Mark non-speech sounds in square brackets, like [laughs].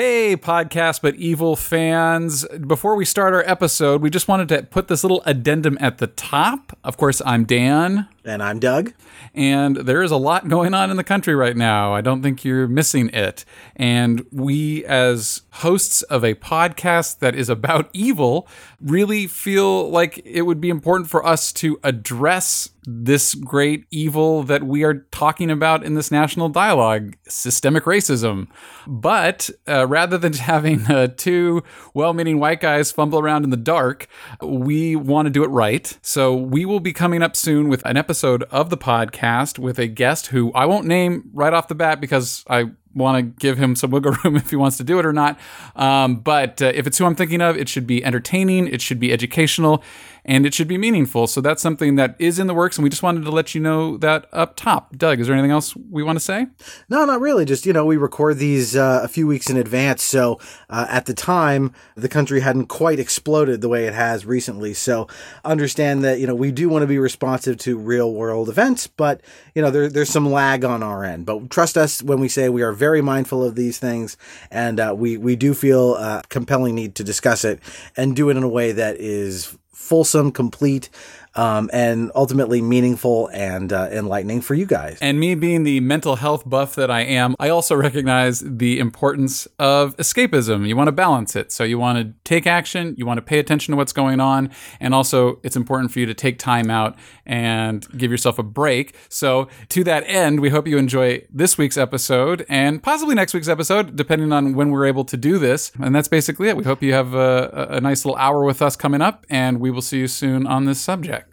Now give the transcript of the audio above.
Hey, podcast but evil fans. Before we start our episode, we just wanted to put this little addendum at the top. Of course, I'm Dan. And I'm Doug. And there is a lot going on in the country right now. I don't think you're missing it. And we, as hosts of a podcast that is about [laughs] evil, really feel like it would be important for us to address this great evil that we are talking about in this national dialogue systemic racism. But uh, rather than [laughs] having uh, two well meaning white guys fumble around in the dark, we want to do it right. So we will be coming up soon with an episode of the podcast with a guest who I won't name right off the bat because I want to give him some wiggle room [laughs] if he wants to do it or not. Um, but uh, if it's who I'm thinking of, it should be entertaining, it should be educational, and it should be meaningful. So that's something that is in the works, and we just wanted to let you know that up top. Doug, is there anything else we want to say? No, not really. Just, you know, we record these uh, a few weeks in advance. So uh, at the time, the country hadn't quite exploded the way it has recently. So understand that, you know, we do want to be responsive to real world events, but, you know, there, there's some lag on our end. But trust us when we say we are very mindful of these things, and uh, we, we do feel a compelling need to discuss it and do it in a way that is fulsome, complete, um, and ultimately meaningful and uh, enlightening for you guys. And me being the mental health buff that I am, I also recognize the importance of escapism. You want to balance it. So you want to take action, you want to pay attention to what's going on, and also it's important for you to take time out and give yourself a break. So to that end, we hope you enjoy this week's episode and possibly next week's episode, depending on when we're able to do this. And that's basically it. We hope you have a, a nice little hour with us coming up, and we will see you soon on this subject.